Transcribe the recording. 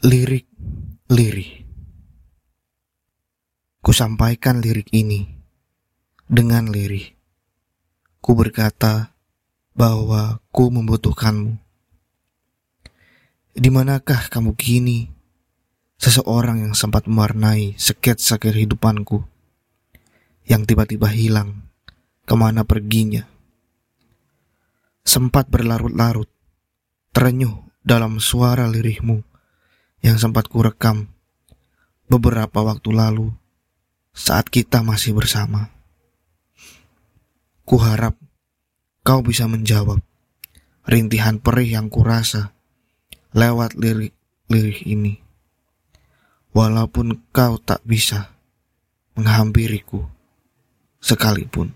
Lirik, lirik. Kusampaikan lirik ini dengan lirik. Ku berkata bahwa ku membutuhkanmu. Di manakah kamu kini? Seseorang yang sempat mewarnai seket sketsa hidupanku, yang tiba-tiba hilang, ke mana perginya? Sempat berlarut-larut, terenyuh dalam suara lirihmu yang sempat kurekam beberapa waktu lalu saat kita masih bersama. Kuharap kau bisa menjawab rintihan perih yang kurasa lewat lirik-lirik ini. Walaupun kau tak bisa menghampiriku sekalipun.